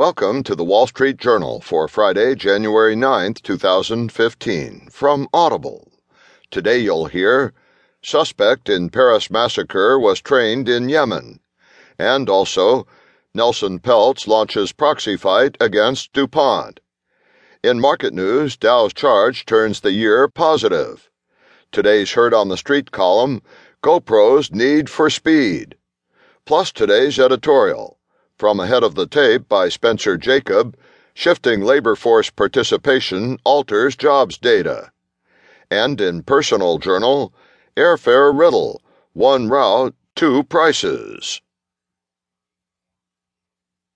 Welcome to the Wall Street Journal for Friday, January 9th, 2015, from Audible. Today you'll hear Suspect in Paris massacre was trained in Yemen, and also Nelson Peltz launches proxy fight against DuPont. In market news, Dow's charge turns the year positive. Today's Heard on the Street column GoPro's Need for Speed. Plus today's editorial from Ahead of the Tape by Spencer Jakab Shifting Labor Force Participation Alters Jobs Data. And in Personal Journal, Airfare Riddle One Route, Two Prices.